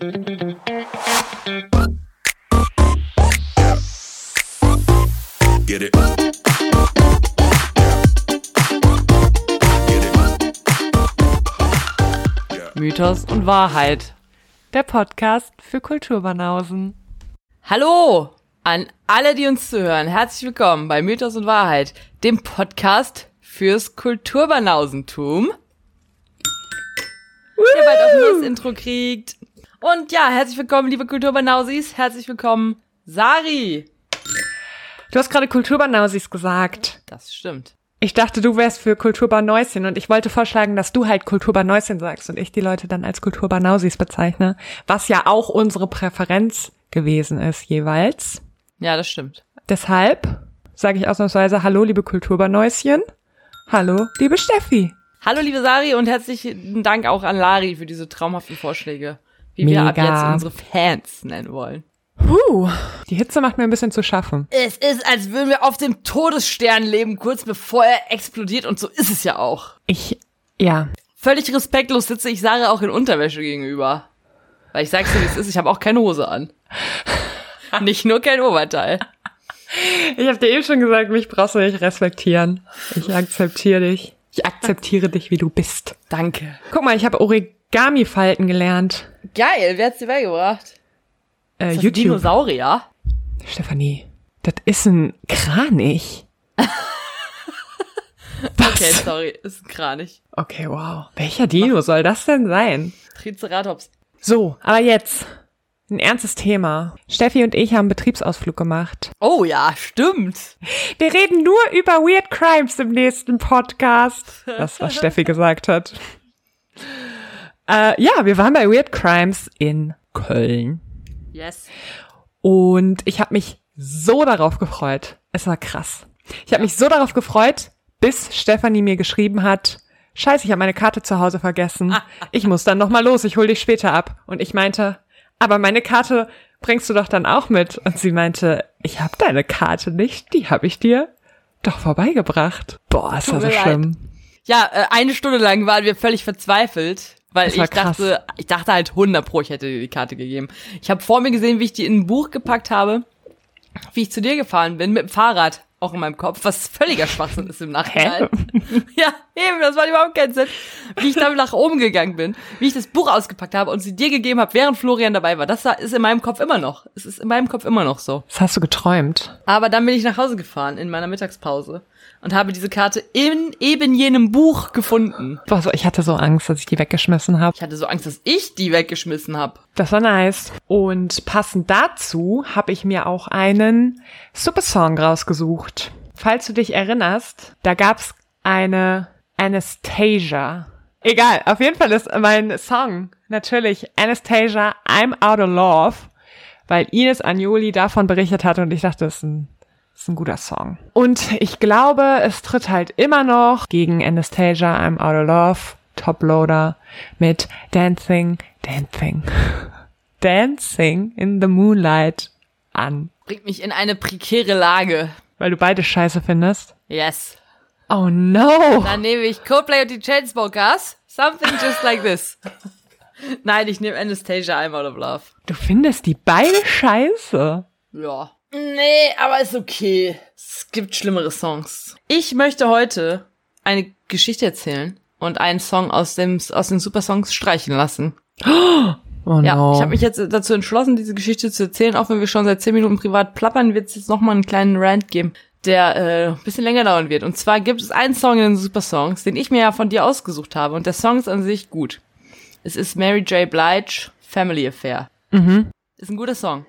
Get it. Mythos und Wahrheit. Der Podcast für Kulturbanausen. Hallo an alle, die uns zuhören. Herzlich willkommen bei Mythos und Wahrheit, dem Podcast fürs Kulturbanausentum. Der bald auch ein neues Intro kriegt. Und ja, herzlich willkommen, liebe Kulturbanausis. Herzlich willkommen, Sari. Du hast gerade Kulturbanausis gesagt. Das stimmt. Ich dachte, du wärst für Kulturbanäuschen und ich wollte vorschlagen, dass du halt Kulturbanäuschen sagst und ich die Leute dann als Kulturbanausis bezeichne, was ja auch unsere Präferenz gewesen ist jeweils. Ja, das stimmt. Deshalb sage ich ausnahmsweise Hallo, liebe Kulturbanäuschen. Hallo, liebe Steffi. Hallo, liebe Sari und herzlichen Dank auch an Lari für diese traumhaften Vorschläge, wie wir ab Mega. jetzt unsere Fans nennen wollen. Puh, die Hitze macht mir ein bisschen zu schaffen. Es ist, als würden wir auf dem Todesstern leben, kurz bevor er explodiert und so ist es ja auch. Ich, ja, Völlig respektlos sitze ich Sarah auch in Unterwäsche gegenüber. Weil ich sag's dir, wie es ist, ich habe auch keine Hose an. Nicht nur kein Oberteil. ich habe dir eben schon gesagt, mich brauchst du nicht respektieren. Ich akzeptiere dich. Ich akzeptiere dich, wie du bist. Danke. Guck mal, ich habe Origami-Falten gelernt. Geil, wer hat's dir beigebracht? Äh, YouTube. Dinosaurier? Stefanie, das ist ein Kranich. Okay, sorry, ist ein Kranich. Okay, wow. Welcher Dino soll das denn sein? Triceratops. So, aber jetzt ein ernstes Thema. Steffi und ich haben Betriebsausflug gemacht. Oh ja, stimmt. Wir reden nur über Weird Crimes im nächsten Podcast. Das, was Steffi gesagt hat. Äh, ja, wir waren bei Weird Crimes in Köln. Yes. Und ich habe mich so darauf gefreut. Es war krass. Ich habe mich so darauf gefreut, bis Stefanie mir geschrieben hat, Scheiße, ich habe meine Karte zu Hause vergessen. Ich muss dann noch mal los, ich hol dich später ab. Und ich meinte, aber meine Karte bringst du doch dann auch mit. Und sie meinte, ich habe deine Karte nicht, die habe ich dir doch vorbeigebracht. Boah, ist das so schlimm. Ja, äh, eine Stunde lang waren wir völlig verzweifelt, weil ich krass. dachte, ich dachte halt 100 pro, ich hätte dir die Karte gegeben. Ich habe vor mir gesehen, wie ich die in ein Buch gepackt habe, wie ich zu dir gefahren bin mit dem Fahrrad, auch in meinem Kopf, was völliger Schwachsinn ist im Nachhinein. Ja, eben, das war überhaupt keinen Sinn. Wie ich dann nach oben gegangen bin, wie ich das Buch ausgepackt habe und sie dir gegeben habe, während Florian dabei war. Das ist in meinem Kopf immer noch. Es ist in meinem Kopf immer noch so. Das hast du geträumt. Aber dann bin ich nach Hause gefahren in meiner Mittagspause und habe diese Karte in eben jenem Buch gefunden. Boah, so, ich hatte so Angst, dass ich die weggeschmissen habe. Ich hatte so Angst, dass ich die weggeschmissen habe. Das war nice. Und passend dazu habe ich mir auch einen Supersong rausgesucht. Falls du dich erinnerst, da gab's eine Anastasia. Egal, auf jeden Fall ist mein Song natürlich Anastasia I'm Out of Love, weil Ines Agnoli davon berichtet hat und ich dachte, das ist ein, ist ein guter Song. Und ich glaube, es tritt halt immer noch gegen Anastasia I'm Out of Love, Toploader mit Dancing, Dancing, Dancing in the Moonlight an. Bringt mich in eine prekäre Lage. Weil du beide scheiße findest. Yes. Oh no! Dann nehme ich Coldplay und die Chainsmokers. Something just like this. Nein, ich nehme Anastasia I'm Out of Love. Du findest die beide scheiße. Ja. Nee, aber ist okay. Es gibt schlimmere Songs. Ich möchte heute eine Geschichte erzählen und einen Song aus dem aus den Supersongs streichen lassen. Oh Ja, no. ich habe mich jetzt dazu entschlossen, diese Geschichte zu erzählen, auch wenn wir schon seit 10 Minuten privat plappern, wird es jetzt noch mal einen kleinen Rant geben, der äh, ein bisschen länger dauern wird. Und zwar gibt es einen Song in den Supersongs, den ich mir ja von dir ausgesucht habe und der Song ist an sich gut. Es ist Mary J. Blige, Family Affair. Mhm. Ist ein guter Song.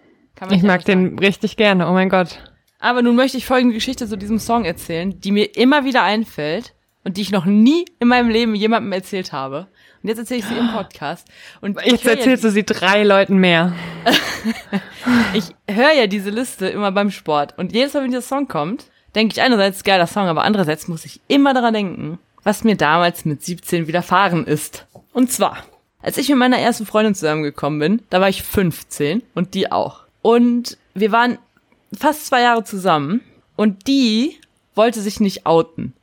Ich mag den richtig gerne, oh mein Gott. Aber nun möchte ich folgende Geschichte zu diesem Song erzählen, die mir immer wieder einfällt und die ich noch nie in meinem Leben jemandem erzählt habe. Und jetzt erzähle ich sie im Podcast. Und Jetzt höre ja erzählst du sie drei Leuten mehr. ich höre ja diese Liste immer beim Sport und jedes Mal, wenn dieser Song kommt, denke ich einerseits geiler Song, aber andererseits muss ich immer daran denken, was mir damals mit 17 widerfahren ist. Und zwar, als ich mit meiner ersten Freundin zusammengekommen bin, da war ich 15 und die auch. Und wir waren fast zwei Jahre zusammen und die wollte sich nicht outen.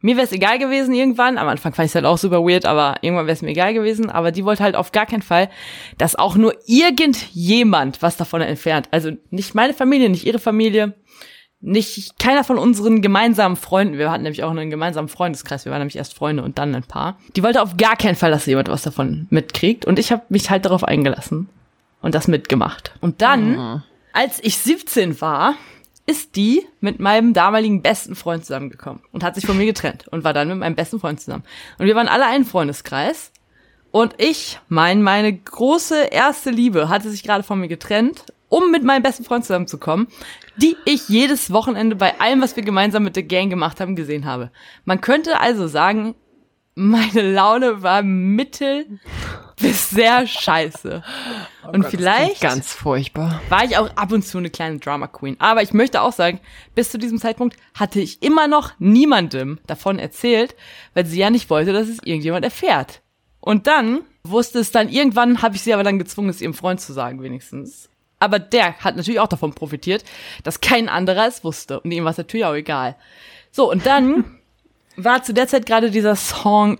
mir wäre es egal gewesen irgendwann. Am Anfang fand ich es halt auch super weird, aber irgendwann wäre es mir egal gewesen. Aber die wollte halt auf gar keinen Fall, dass auch nur irgendjemand was davon entfernt. Also nicht meine Familie, nicht ihre Familie, nicht keiner von unseren gemeinsamen Freunden. Wir hatten nämlich auch einen gemeinsamen Freundeskreis. Wir waren nämlich erst Freunde und dann ein Paar. Die wollte auf gar keinen Fall, dass jemand was davon mitkriegt. Und ich habe mich halt darauf eingelassen und das mitgemacht. Und dann, mhm. als ich 17 war, ist die mit meinem damaligen besten Freund zusammengekommen und hat sich von mir getrennt und war dann mit meinem besten Freund zusammen. Und wir waren alle ein Freundeskreis. Und ich, mein, meine große erste Liebe hatte sich gerade von mir getrennt, um mit meinem besten Freund zusammenzukommen, die ich jedes Wochenende bei allem, was wir gemeinsam mit der Gang gemacht haben, gesehen habe. Man könnte also sagen, meine Laune war mittel bis sehr scheiße. Oh und Gott, vielleicht ganz furchtbar. War ich auch ab und zu eine kleine Drama Queen. Aber ich möchte auch sagen, bis zu diesem Zeitpunkt hatte ich immer noch niemandem davon erzählt, weil sie ja nicht wollte, dass es irgendjemand erfährt. Und dann wusste es dann irgendwann, habe ich sie aber dann gezwungen, es ihrem Freund zu sagen, wenigstens. Aber der hat natürlich auch davon profitiert, dass kein anderer es wusste. Und ihm war es natürlich auch egal. So, und dann war zu der Zeit gerade dieser Song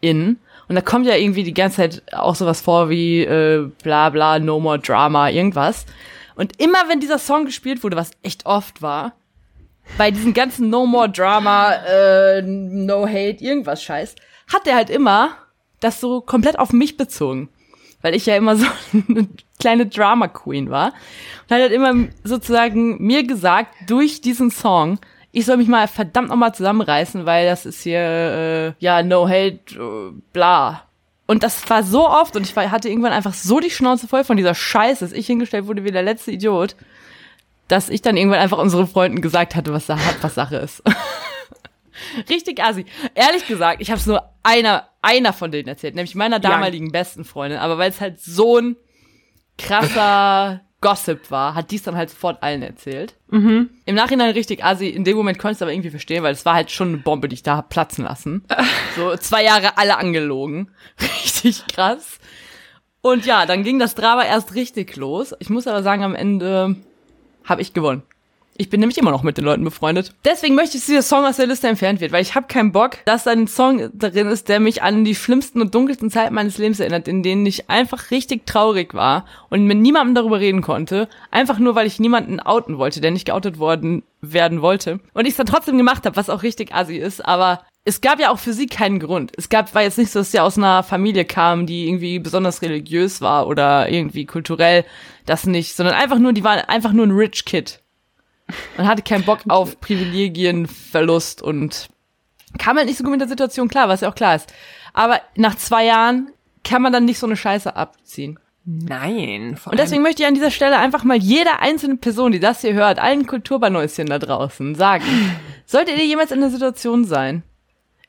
in. Und da kommt ja irgendwie die ganze Zeit auch sowas vor wie äh, bla bla, no more drama, irgendwas. Und immer wenn dieser Song gespielt wurde, was echt oft war, bei diesen ganzen No More Drama, äh, No Hate, irgendwas Scheiß, hat der halt immer das so komplett auf mich bezogen. Weil ich ja immer so eine kleine Drama Queen war. Und hat halt immer sozusagen mir gesagt, durch diesen Song, ich soll mich mal verdammt nochmal zusammenreißen, weil das ist hier, äh, ja, no hate, äh, bla. Und das war so oft und ich war, hatte irgendwann einfach so die Schnauze voll von dieser Scheiße, dass ich hingestellt wurde wie der letzte Idiot, dass ich dann irgendwann einfach unseren Freunden gesagt hatte, was, was Sache ist. Richtig assi. Ehrlich gesagt, ich habe es nur einer, einer von denen erzählt, nämlich meiner damaligen ja. besten Freundin. Aber weil es halt so ein krasser Gossip war, hat dies dann halt sofort allen erzählt. Mhm. Im Nachhinein richtig assi. In dem Moment konnte ich es aber irgendwie verstehen, weil es war halt schon eine Bombe, die ich da hab platzen lassen. so zwei Jahre alle angelogen. Richtig krass. Und ja, dann ging das Drama erst richtig los. Ich muss aber sagen, am Ende habe ich gewonnen. Ich bin nämlich immer noch mit den Leuten befreundet. Deswegen möchte ich, dass dieser Song aus der Liste entfernt wird, weil ich habe keinen Bock, dass da ein Song drin ist, der mich an die schlimmsten und dunkelsten Zeiten meines Lebens erinnert, in denen ich einfach richtig traurig war und mit niemandem darüber reden konnte, einfach nur, weil ich niemanden outen wollte, der nicht geoutet worden werden wollte. Und ich es dann trotzdem gemacht habe, was auch richtig assi ist, aber es gab ja auch für sie keinen Grund. Es gab, war jetzt nicht so, dass sie aus einer Familie kam, die irgendwie besonders religiös war oder irgendwie kulturell das nicht, sondern einfach nur, die war einfach nur ein Rich Kid. Man hatte keinen Bock auf Privilegienverlust und kam halt nicht so gut mit der Situation klar, was ja auch klar ist. Aber nach zwei Jahren kann man dann nicht so eine Scheiße abziehen. Nein. Und deswegen möchte ich an dieser Stelle einfach mal jeder einzelne Person, die das hier hört, allen Kulturbanäuschen da draußen sagen, solltet ihr jemals in der Situation sein,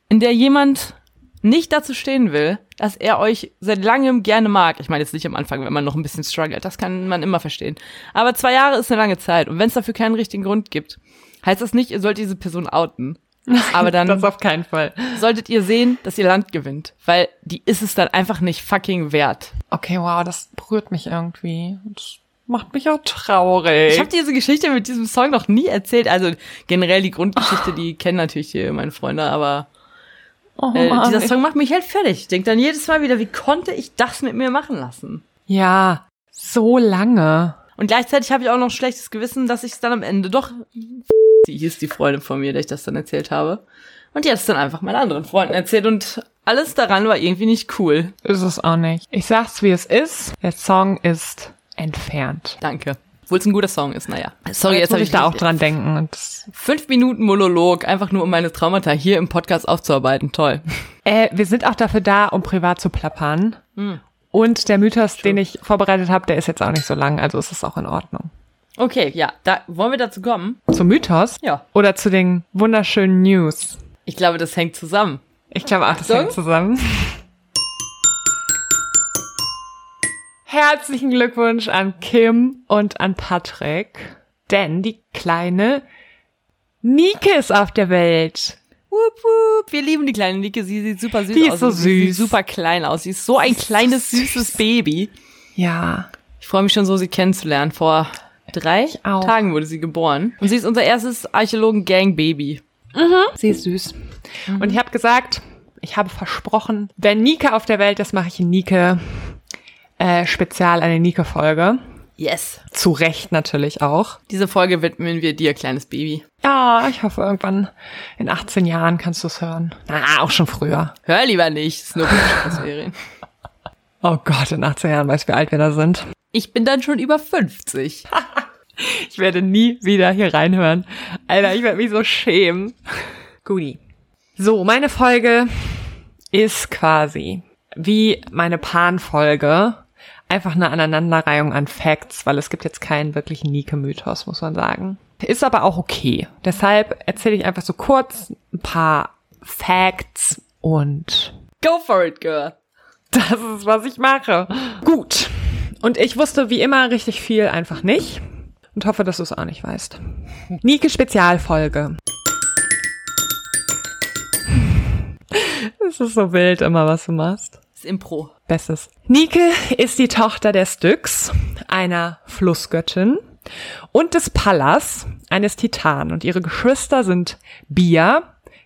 in der jemand nicht dazu stehen will, dass er euch seit langem gerne mag. Ich meine jetzt nicht am Anfang, wenn man noch ein bisschen struggelt, das kann man immer verstehen. Aber zwei Jahre ist eine lange Zeit und wenn es dafür keinen richtigen Grund gibt, heißt das nicht, ihr sollt diese Person outen. Aber dann das auf keinen Fall. solltet ihr sehen, dass ihr Land gewinnt, weil die ist es dann einfach nicht fucking wert. Okay, wow, das berührt mich irgendwie. Das macht mich auch traurig. Ich habe diese Geschichte mit diesem Song noch nie erzählt. Also generell die Grundgeschichte, die kennen natürlich hier meine Freunde, aber Oh, äh, dieser Song macht mich halt fertig. Ich denke dann jedes Mal wieder, wie konnte ich das mit mir machen lassen? Ja, so lange. Und gleichzeitig habe ich auch noch ein schlechtes Gewissen, dass ich es dann am Ende doch. Die hieß die Freundin von mir, der ich das dann erzählt habe. Und die hat es dann einfach meinen anderen Freunden erzählt und alles daran war irgendwie nicht cool. Ist es auch nicht. Ich sag's, wie es ist. Der Song ist entfernt. Danke. Obwohl es ein guter Song ist, naja. Sorry, jetzt, jetzt muss ich da auch dran denken. Und fünf Minuten Monolog, einfach nur um meine Traumata hier im Podcast aufzuarbeiten. Toll. Äh, wir sind auch dafür da, um privat zu plappern. Hm. Und der Mythos, Schön. den ich vorbereitet habe, der ist jetzt auch nicht so lang, also ist es auch in Ordnung. Okay, ja, da wollen wir dazu kommen. Zum Mythos? Ja. Oder zu den wunderschönen News? Ich glaube, das hängt zusammen. Ich glaube auch, das so? hängt zusammen. Herzlichen Glückwunsch an Kim und an Patrick, denn die kleine Nike ist auf der Welt. Wup, wup. Wir lieben die kleine Nike. Sie sieht super süß die aus. Ist so süß. Sie sieht super klein aus. Sie ist so ein kleines, süßes Baby. Ja. Ich freue mich schon so, sie kennenzulernen. Vor drei Tagen wurde sie geboren. Und sie ist unser erstes Archäologen-Gang-Baby. Sie ist süß. Und ich habe gesagt, ich habe versprochen, wenn Nike auf der Welt ist, mache ich in Nike äh, spezial eine Nike-Folge. Yes. Zu Recht natürlich auch. Diese Folge widmen wir dir, kleines Baby. Ja, ich hoffe, irgendwann in 18 Jahren kannst du es hören. Na, auch schon früher. Hör lieber nicht, ist nur Serien. Oh Gott, in 18 Jahren weiß, wie alt wir da sind. Ich bin dann schon über 50. Ich werde nie wieder hier reinhören. Alter, ich werde mich so schämen. Guti. So, meine Folge ist quasi wie meine Pan-Folge einfach eine Aneinanderreihung an Facts, weil es gibt jetzt keinen wirklichen Nike-Mythos, muss man sagen. Ist aber auch okay. Deshalb erzähle ich einfach so kurz ein paar Facts und Go for it, girl. das ist, was ich mache. Gut. Und ich wusste wie immer richtig viel einfach nicht und hoffe, dass du es auch nicht weißt. Nike Spezialfolge. Es ist so wild immer, was du machst. Das ist Impro. Bestes. Nike ist die Tochter der Styx, einer Flussgöttin, und des Pallas, eines Titan. Und ihre Geschwister sind Bia,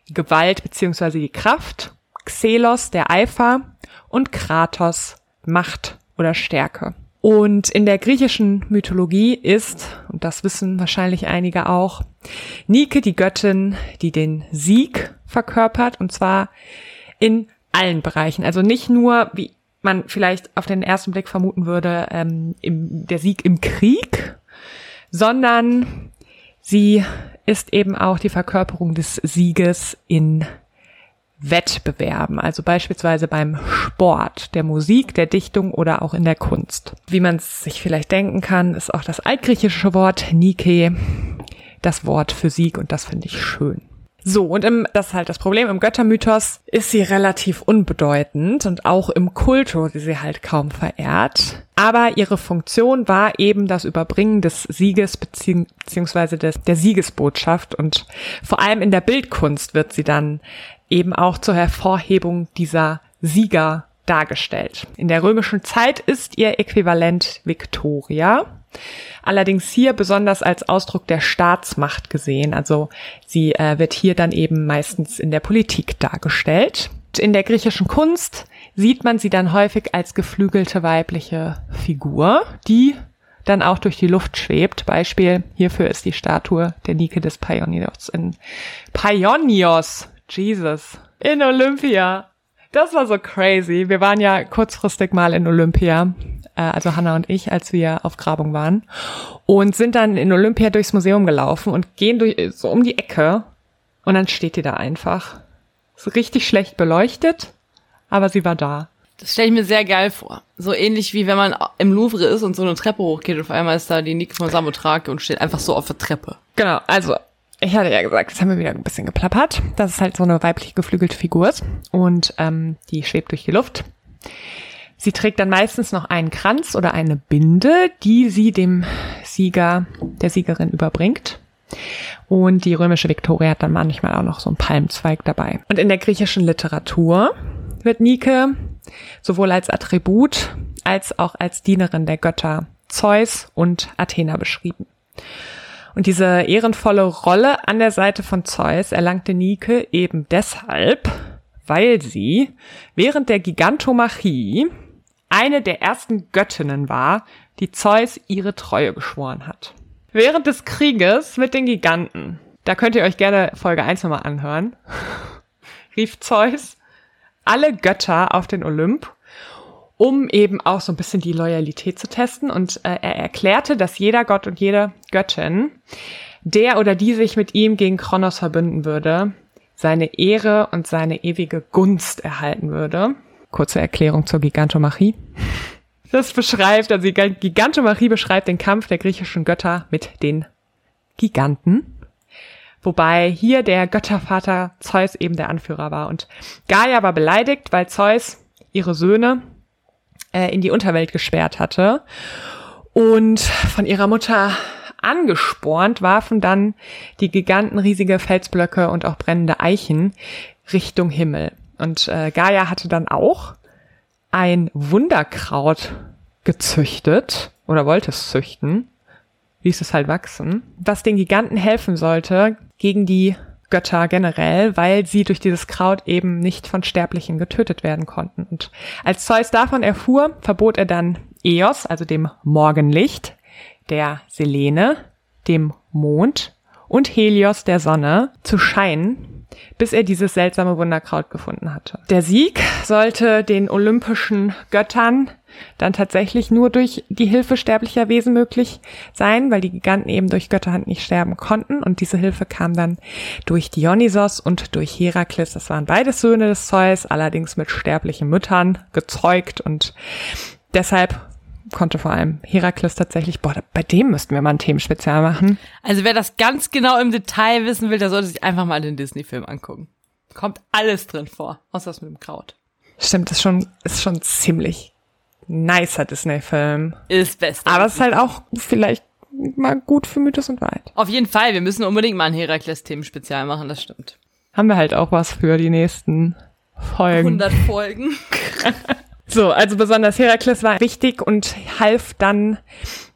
die Gewalt bzw. die Kraft, Xelos, der Eifer, und Kratos, Macht oder Stärke. Und in der griechischen Mythologie ist, und das wissen wahrscheinlich einige auch, Nike die Göttin, die den Sieg verkörpert, und zwar in allen Bereichen. Also nicht nur, wie man vielleicht auf den ersten Blick vermuten würde, ähm, im, der Sieg im Krieg, sondern sie ist eben auch die Verkörperung des Sieges in Wettbewerben, also beispielsweise beim Sport, der Musik, der Dichtung oder auch in der Kunst. Wie man es sich vielleicht denken kann, ist auch das altgriechische Wort Nike das Wort für Sieg und das finde ich schön. So, und im, das ist halt das Problem, im Göttermythos ist sie relativ unbedeutend und auch im Kult wurde sie halt kaum verehrt. Aber ihre Funktion war eben das Überbringen des Sieges bezieh beziehungsweise der Siegesbotschaft und vor allem in der Bildkunst wird sie dann eben auch zur Hervorhebung dieser Sieger dargestellt. In der römischen Zeit ist ihr Äquivalent Victoria. Allerdings hier besonders als Ausdruck der Staatsmacht gesehen. Also sie äh, wird hier dann eben meistens in der Politik dargestellt. In der griechischen Kunst sieht man sie dann häufig als geflügelte weibliche Figur, die dann auch durch die Luft schwebt. Beispiel hierfür ist die Statue der Nike des Paionios in Paionios, Jesus, in Olympia. Das war so crazy. Wir waren ja kurzfristig mal in Olympia, äh, also Hanna und ich, als wir auf Grabung waren und sind dann in Olympia durchs Museum gelaufen und gehen durch so um die Ecke und dann steht die da einfach. So richtig schlecht beleuchtet, aber sie war da. Das stelle ich mir sehr geil vor. So ähnlich wie wenn man im Louvre ist und so eine Treppe hochgeht und auf einmal ist da die Nike von Samothrake und steht einfach so auf der Treppe. Genau, also ich hatte ja gesagt, jetzt haben wir wieder ein bisschen geplappert, dass es halt so eine weiblich geflügelte Figur ist und ähm, die schwebt durch die Luft. Sie trägt dann meistens noch einen Kranz oder eine Binde, die sie dem Sieger, der Siegerin überbringt. Und die römische Viktoria hat dann manchmal auch noch so einen Palmzweig dabei. Und in der griechischen Literatur wird Nike sowohl als Attribut als auch als Dienerin der Götter Zeus und Athena beschrieben. Und diese ehrenvolle Rolle an der Seite von Zeus erlangte Nike eben deshalb, weil sie während der Gigantomachie eine der ersten Göttinnen war, die Zeus ihre Treue geschworen hat. Während des Krieges mit den Giganten, da könnt ihr euch gerne Folge 1 nochmal anhören, rief Zeus alle Götter auf den Olymp, um eben auch so ein bisschen die Loyalität zu testen. Und äh, er erklärte, dass jeder Gott und jede Göttin, der oder die sich mit ihm gegen Kronos verbünden würde, seine Ehre und seine ewige Gunst erhalten würde. Kurze Erklärung zur Gigantomachie. Das beschreibt, also Gigantomachie beschreibt den Kampf der griechischen Götter mit den Giganten. Wobei hier der Göttervater Zeus eben der Anführer war. Und Gaia war beleidigt, weil Zeus ihre Söhne äh, in die Unterwelt gesperrt hatte. Und von ihrer Mutter angespornt warfen dann die Giganten riesige Felsblöcke und auch brennende Eichen Richtung Himmel. Und äh, Gaia hatte dann auch ein Wunderkraut gezüchtet oder wollte es züchten, ließ es halt wachsen, was den Giganten helfen sollte, gegen die Götter generell, weil sie durch dieses Kraut eben nicht von Sterblichen getötet werden konnten. Und als Zeus davon erfuhr, verbot er dann Eos, also dem Morgenlicht, der Selene, dem Mond und Helios, der Sonne, zu scheinen, bis er dieses seltsame Wunderkraut gefunden hatte. Der Sieg sollte den olympischen Göttern dann tatsächlich nur durch die Hilfe sterblicher Wesen möglich sein, weil die Giganten eben durch Götterhand nicht sterben konnten. Und diese Hilfe kam dann durch Dionysos und durch Herakles. Das waren beides Söhne des Zeus, allerdings mit sterblichen Müttern gezeugt. Und deshalb konnte vor allem Herakles tatsächlich, boah, bei dem müssten wir mal ein Themenspezial machen. Also wer das ganz genau im Detail wissen will, der sollte sich einfach mal den Disney-Film angucken. Kommt alles drin vor, außer das mit dem Kraut. Stimmt, ist schon, ist schon ziemlich nicer Disney-Film. Ist best. Aber es ist halt auch vielleicht mal gut für Mythos und Wahrheit. Auf jeden Fall, wir müssen unbedingt mal ein Herakles-Themenspezial machen, das stimmt. Haben wir halt auch was für die nächsten Folgen. 100 Folgen. so, also besonders Herakles war wichtig und half dann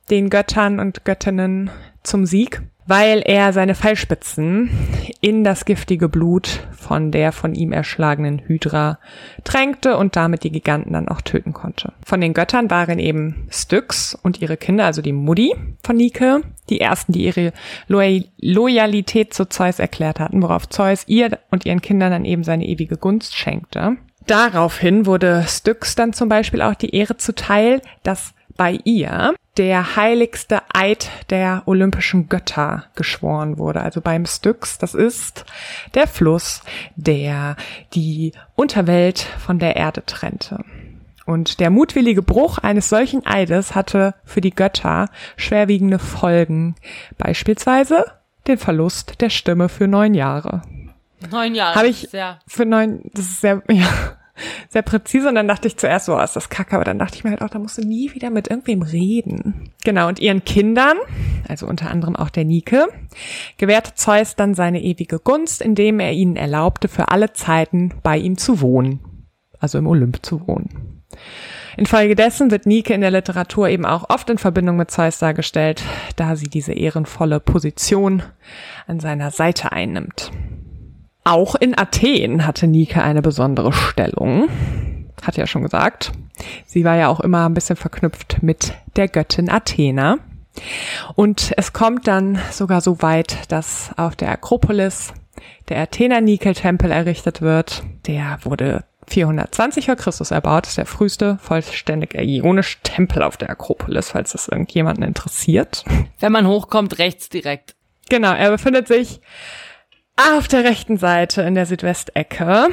den Göttern und Göttinnen zum Sieg weil er seine Pfeilspitzen in das giftige Blut von der von ihm erschlagenen Hydra tränkte und damit die Giganten dann auch töten konnte. Von den Göttern waren eben Styx und ihre Kinder, also die Mutti von Nike, die ersten, die ihre Loy Loyalität zu Zeus erklärt hatten, worauf Zeus ihr und ihren Kindern dann eben seine ewige Gunst schenkte. Daraufhin wurde Styx dann zum Beispiel auch die Ehre zuteil, dass bei ihr der heiligste Eid der olympischen Götter geschworen wurde. Also beim Styx, das ist der Fluss, der die Unterwelt von der Erde trennte. Und der mutwillige Bruch eines solchen Eides hatte für die Götter schwerwiegende Folgen. Beispielsweise den Verlust der Stimme für neun Jahre. Neun Jahre. Habe ich für neun, das ist sehr, ja, sehr präzise und dann dachte ich zuerst, so, oh, ist das kacke, aber dann dachte ich mir halt auch, da musst du nie wieder mit irgendwem reden. Genau, und ihren Kindern, also unter anderem auch der Nike, gewährte Zeus dann seine ewige Gunst, indem er ihnen erlaubte, für alle Zeiten bei ihm zu wohnen. Also im Olymp zu wohnen. Infolgedessen wird Nike in der Literatur eben auch oft in Verbindung mit Zeus dargestellt, da sie diese ehrenvolle Position an seiner Seite einnimmt. Auch in Athen hatte Nike eine besondere Stellung. Hat ja schon gesagt. Sie war ja auch immer ein bisschen verknüpft mit der Göttin Athena. Und es kommt dann sogar so weit, dass auf der Akropolis der Athener Nike-Tempel errichtet wird. Der wurde 420 vor Christus erbaut. Das ist der früheste vollständig ionische Tempel auf der Akropolis, falls das irgendjemanden interessiert. Wenn man hochkommt, rechts direkt. Genau, er befindet sich auf der rechten Seite in der Südwestecke,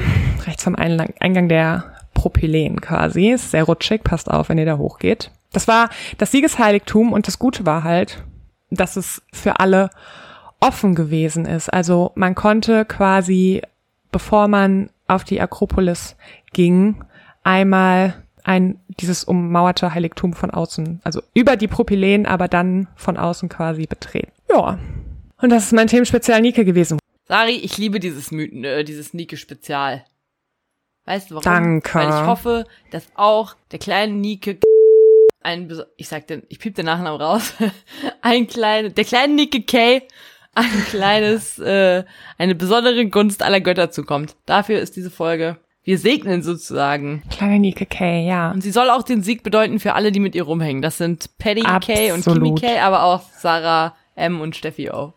rechts vom Eingang der Propylen quasi, ist sehr rutschig, passt auf, wenn ihr da hochgeht. Das war das Siegesheiligtum und das Gute war halt, dass es für alle offen gewesen ist. Also man konnte quasi, bevor man auf die Akropolis ging, einmal ein dieses ummauerte Heiligtum von außen, also über die Propylen, aber dann von außen quasi betreten. Ja. Und das ist mein Themenspezial Nike gewesen. Sari, ich liebe dieses Mythen, äh, dieses Nike-Spezial. Weißt du warum? Danke. Weil ich hoffe, dass auch der kleine Nike ein, ich sag den, ich piep den Nachnamen raus, ein kleine, der kleine Nike K ein kleines, äh, eine besondere Gunst aller Götter zukommt. Dafür ist diese Folge. Wir segnen sozusagen. Kleine Nike K, ja. Und sie soll auch den Sieg bedeuten für alle, die mit ihr rumhängen. Das sind Paddy K und Kimi K, aber auch Sarah M und Steffi O.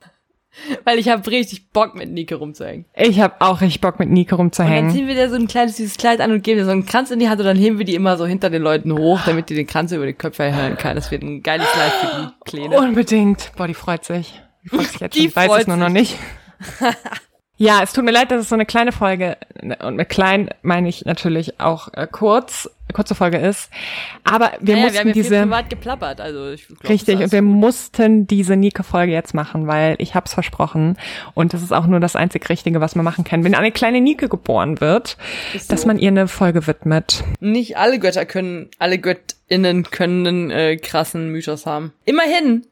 Weil ich habe richtig Bock, mit Nike rumzuhängen. Ich habe auch richtig Bock, mit Nike rumzuhängen. Und dann ziehen wir dir so ein kleines süßes Kleid an und geben dir so einen Kranz in die Hand und dann heben wir die immer so hinter den Leuten hoch, damit die den Kranz über die Köpfe erhören kann. Das wird ein geiles Kleid für die Kleine. Unbedingt. Boah, die freut sich. Die freut sich jetzt die schon. weiß es nur noch nicht. Ja, es tut mir leid, dass es so eine kleine Folge, und mit klein meine ich natürlich auch äh, kurz, kurze Folge ist. Aber wir naja, mussten wir haben ja diese. Viel privat geplappert, also ich glaub, Richtig, und wir mussten diese Nike-Folge jetzt machen, weil ich hab's versprochen. Und das ist auch nur das einzig Richtige, was man machen kann. Wenn eine kleine Nike geboren wird, so. dass man ihr eine Folge widmet. Nicht alle Götter können, alle GöttInnen können einen äh, krassen Mythos haben. Immerhin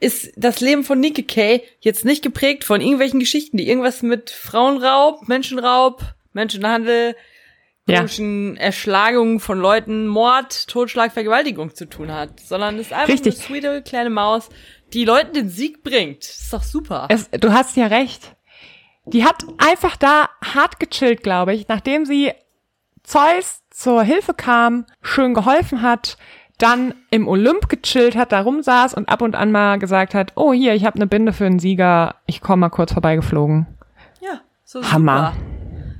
ist das Leben von Nike Kay jetzt nicht geprägt von irgendwelchen Geschichten, die irgendwas mit Frauenraub, Menschenraub, Menschenhandel, komischen ja. Erschlagungen von Leuten, Mord, Totschlag, Vergewaltigung zu tun hat, sondern ist einfach Richtig. eine sweete kleine Maus, die Leuten den Sieg bringt. Das ist doch super. Es, du hast ja recht. Die hat einfach da hart gechillt, glaube ich, nachdem sie Zeus zur Hilfe kam, schön geholfen hat, dann im Olymp gechillt hat, da rumsaß und ab und an mal gesagt hat, oh hier, ich habe eine Binde für einen Sieger, ich komme mal kurz vorbeigeflogen. Ja, so Hammer.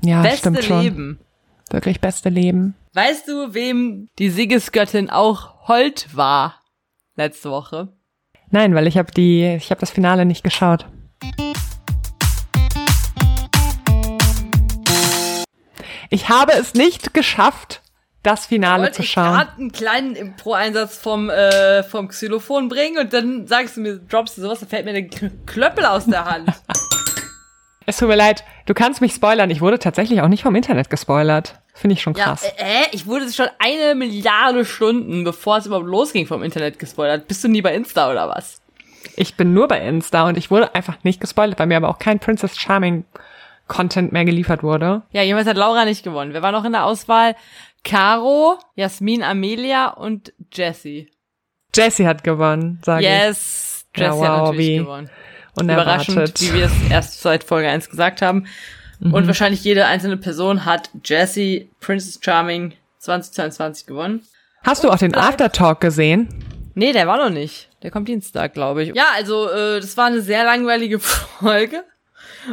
Ja, Beste stimmt schon. Leben. Wirklich beste Leben. Weißt du, wem die Siegesgöttin auch hold war letzte Woche? Nein, weil ich habe die, ich habe das Finale nicht geschaut. Ich habe es nicht geschafft, das Finale Wollte zu ich schauen. gerade einen kleinen Impro-Einsatz vom, äh, vom Xylophon bringen und dann sagst du mir, droppst du sowas, dann fällt mir der Klöppel aus der Hand. Es tut mir leid, du kannst mich spoilern. Ich wurde tatsächlich auch nicht vom Internet gespoilert. Finde ich schon ja, krass. äh, äh, ich wurde schon eine Milliarde Stunden, bevor es überhaupt losging, vom Internet gespoilert. Bist du nie bei Insta oder was? Ich bin nur bei Insta und ich wurde einfach nicht gespoilert, weil mir aber auch kein Princess Charming Content mehr geliefert wurde. Ja, jedenfalls hat Laura nicht gewonnen. Wer war noch in der Auswahl? Caro, Jasmin Amelia und Jessie. Jessie hat gewonnen, sage ich. Yes, Ja, Jessie hat wow, natürlich wie gewonnen. Unerwartet. Überraschend, wie wir es erst seit Folge 1 gesagt haben. Mhm. Und wahrscheinlich jede einzelne Person hat Jessie Princess Charming 2022 gewonnen. Hast du auch den Aftertalk gesehen? Nee, der war noch nicht. Der kommt Dienstag, glaube ich. Ja, also äh, das war eine sehr langweilige Folge.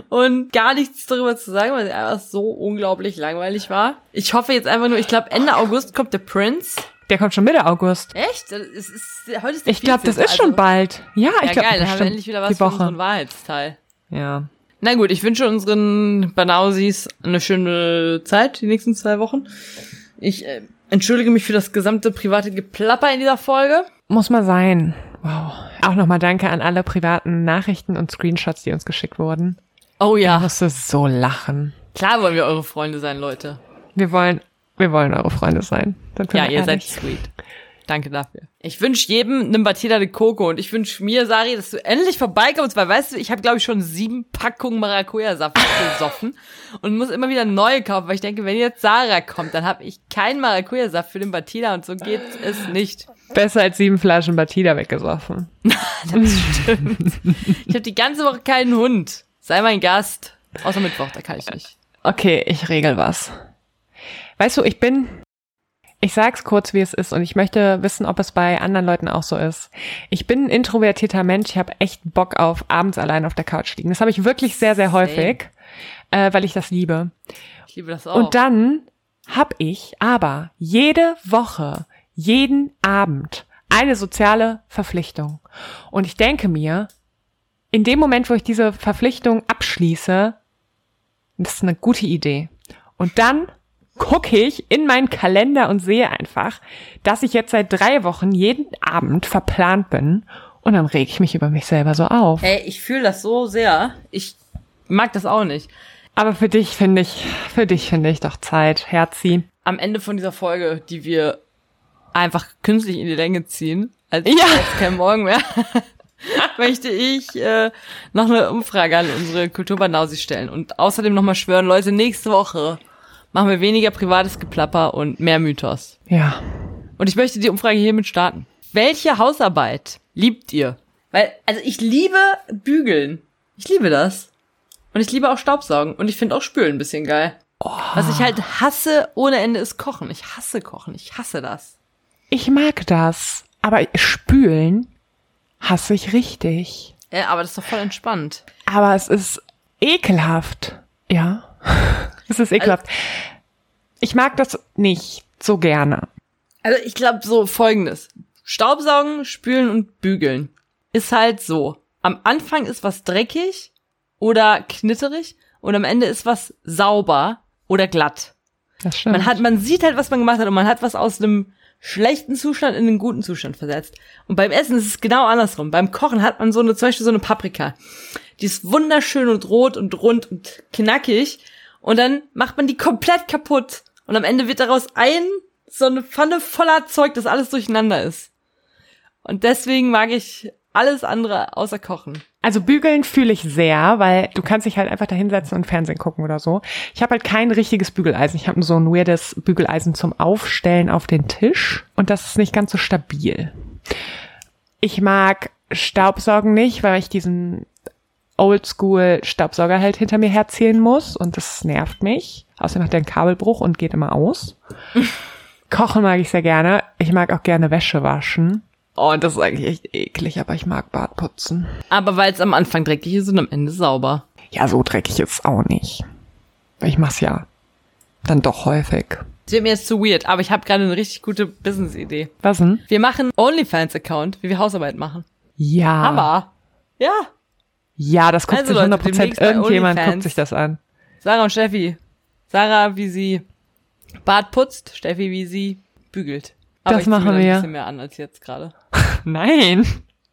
Und gar nichts darüber zu sagen, weil sie einfach so unglaublich langweilig war. Ich hoffe jetzt einfach nur, ich glaube Ende August kommt der Prince. Der kommt schon Mitte August. Echt? Das ist, heute ist der Ich glaube, das 14., ist schon also- bald. Ja, ich Ja, glaube, geil, dann haben wir endlich wieder was für unseren Wahrheitsteil. Ja. Na gut, ich wünsche unseren Banausis eine schöne Zeit, die nächsten zwei Wochen. Ich äh, entschuldige mich für das gesamte private Geplapper in dieser Folge. Muss mal sein. Wow. Auch nochmal danke an alle privaten Nachrichten und Screenshots, die uns geschickt wurden. Oh Ich ja, musste so lachen. klar wollen wir eure Freunde sein, Leute. Wir wollen, wir wollen eure Freunde sein. Ja, ihr seid sweet. Danke dafür. Ich wünsche jedem einen Batida de Coco und ich wünsche mir, Sari, dass du endlich vorbeikommst, weil weißt du, ich habe glaube ich schon sieben Packungen Maracuja-Saft gesoffen und muss immer wieder neue kaufen, weil ich denke, wenn jetzt Sarah kommt, dann habe ich keinen Maracuja-Saft für den Batida und so geht es nicht. Besser als sieben Flaschen Batida weggesoffen. Ich habe die ganze Woche keinen Hund. Sei mein Gast. Außer Mittwoch, da kann ich nicht. Okay, ich regel was. Weißt du, ich bin, ich sag's kurz, wie es ist und ich möchte wissen, ob es bei anderen Leuten auch so ist. Ich bin ein introvertierter Mensch, ich habe echt Bock auf abends allein auf der Couch liegen. Das habe ich wirklich sehr, sehr häufig, äh, weil ich das liebe. Ich liebe das auch. Und dann habe ich aber jede Woche, jeden Abend eine soziale Verpflichtung. Und ich denke mir, in dem Moment, wo ich diese Verpflichtung abschließe, das ist eine gute Idee. Und dann gucke ich in meinen Kalender und sehe einfach, dass ich jetzt seit drei Wochen jeden Abend verplant bin. Und dann reg ich mich über mich selber so auf. Ey, ich fühle das so sehr. Ich mag das auch nicht. Aber für dich finde ich, für dich finde ich doch Zeit, Herzi. Am Ende von dieser Folge, die wir einfach künstlich in die Länge ziehen, als, Ja. kein Morgen mehr, möchte ich äh, noch eine Umfrage an unsere Kulturbanausi stellen und außerdem nochmal schwören, Leute, nächste Woche machen wir weniger privates Geplapper und mehr Mythos. Ja. Und ich möchte die Umfrage hiermit starten. Welche Hausarbeit liebt ihr? Weil, also ich liebe Bügeln. Ich liebe das. Und ich liebe auch Staubsaugen. Und ich finde auch Spülen ein bisschen geil. Was ich halt hasse ohne Ende ist Kochen. Ich hasse Kochen. Ich hasse das. Ich mag das, aber spülen hasse ich richtig. Ja, aber das ist doch voll entspannt. Aber es ist ekelhaft. Ja. Es ist ekelhaft. Ich mag das nicht so gerne. Also ich glaube so folgendes. Staubsaugen, spülen und bügeln ist halt so. Am Anfang ist was dreckig oder knitterig und am Ende ist was sauber oder glatt. Das stimmt. Man hat, man sieht halt, was man gemacht hat und man hat was aus einem schlechten Zustand in einen guten Zustand versetzt. Und beim Essen ist es genau andersrum. Beim Kochen hat man so eine, zum Beispiel so eine Paprika. Die ist wunderschön und rot und rund und knackig. Und dann macht man die komplett kaputt. Und am Ende wird daraus ein, so eine Pfanne voller Zeug, das alles durcheinander ist. Und deswegen mag ich alles andere außer Kochen. Also bügeln fühle ich sehr, weil du kannst dich halt einfach da hinsetzen und Fernsehen gucken oder so. Ich habe halt kein richtiges Bügeleisen. Ich habe so ein weirdes Bügeleisen zum Aufstellen auf den Tisch und das ist nicht ganz so stabil. Ich mag Staubsaugen nicht, weil ich diesen Oldschool Staubsauger halt hinter mir herziehen muss und das nervt mich. Außerdem hat der einen Kabelbruch und geht immer aus. Kochen mag ich sehr gerne. Ich mag auch gerne Wäsche waschen. Oh, und das ist eigentlich echt eklig, aber ich mag Badputzen. Aber weil es am Anfang dreckig ist und am Ende sauber. Ja, so dreckig ist es auch nicht. Ich mach's ja dann doch häufig. Das wird mir jetzt zu weird, aber ich habe gerade eine richtig gute Business-Idee. Was denn? Wir machen OnlyFans-Account, wie wir Hausarbeit machen. Ja. Hammer. Ja. Ja, das guckt Also sich Leute, 100 Prozent. Irgendjemand guckt sich das an. Sarah und Steffi. Sarah, wie sie Bart putzt, Steffi, wie sie bügelt. Aber Das machen wir. ein bisschen mehr an als jetzt gerade. Nein,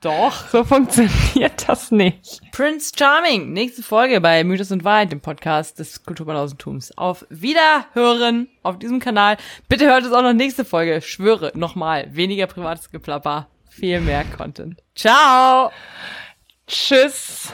Doch. so funktioniert das nicht. Prince Charming. Nächste Folge bei Mythos und Wahrheit, dem Podcast des Kulturbandausentums. Auf Wiederhören auf diesem Kanal. Bitte hört es auch noch nächste Folge. Schwöre, nochmal. Weniger privates Geplapper. Viel mehr Content. Ciao. Tschüss.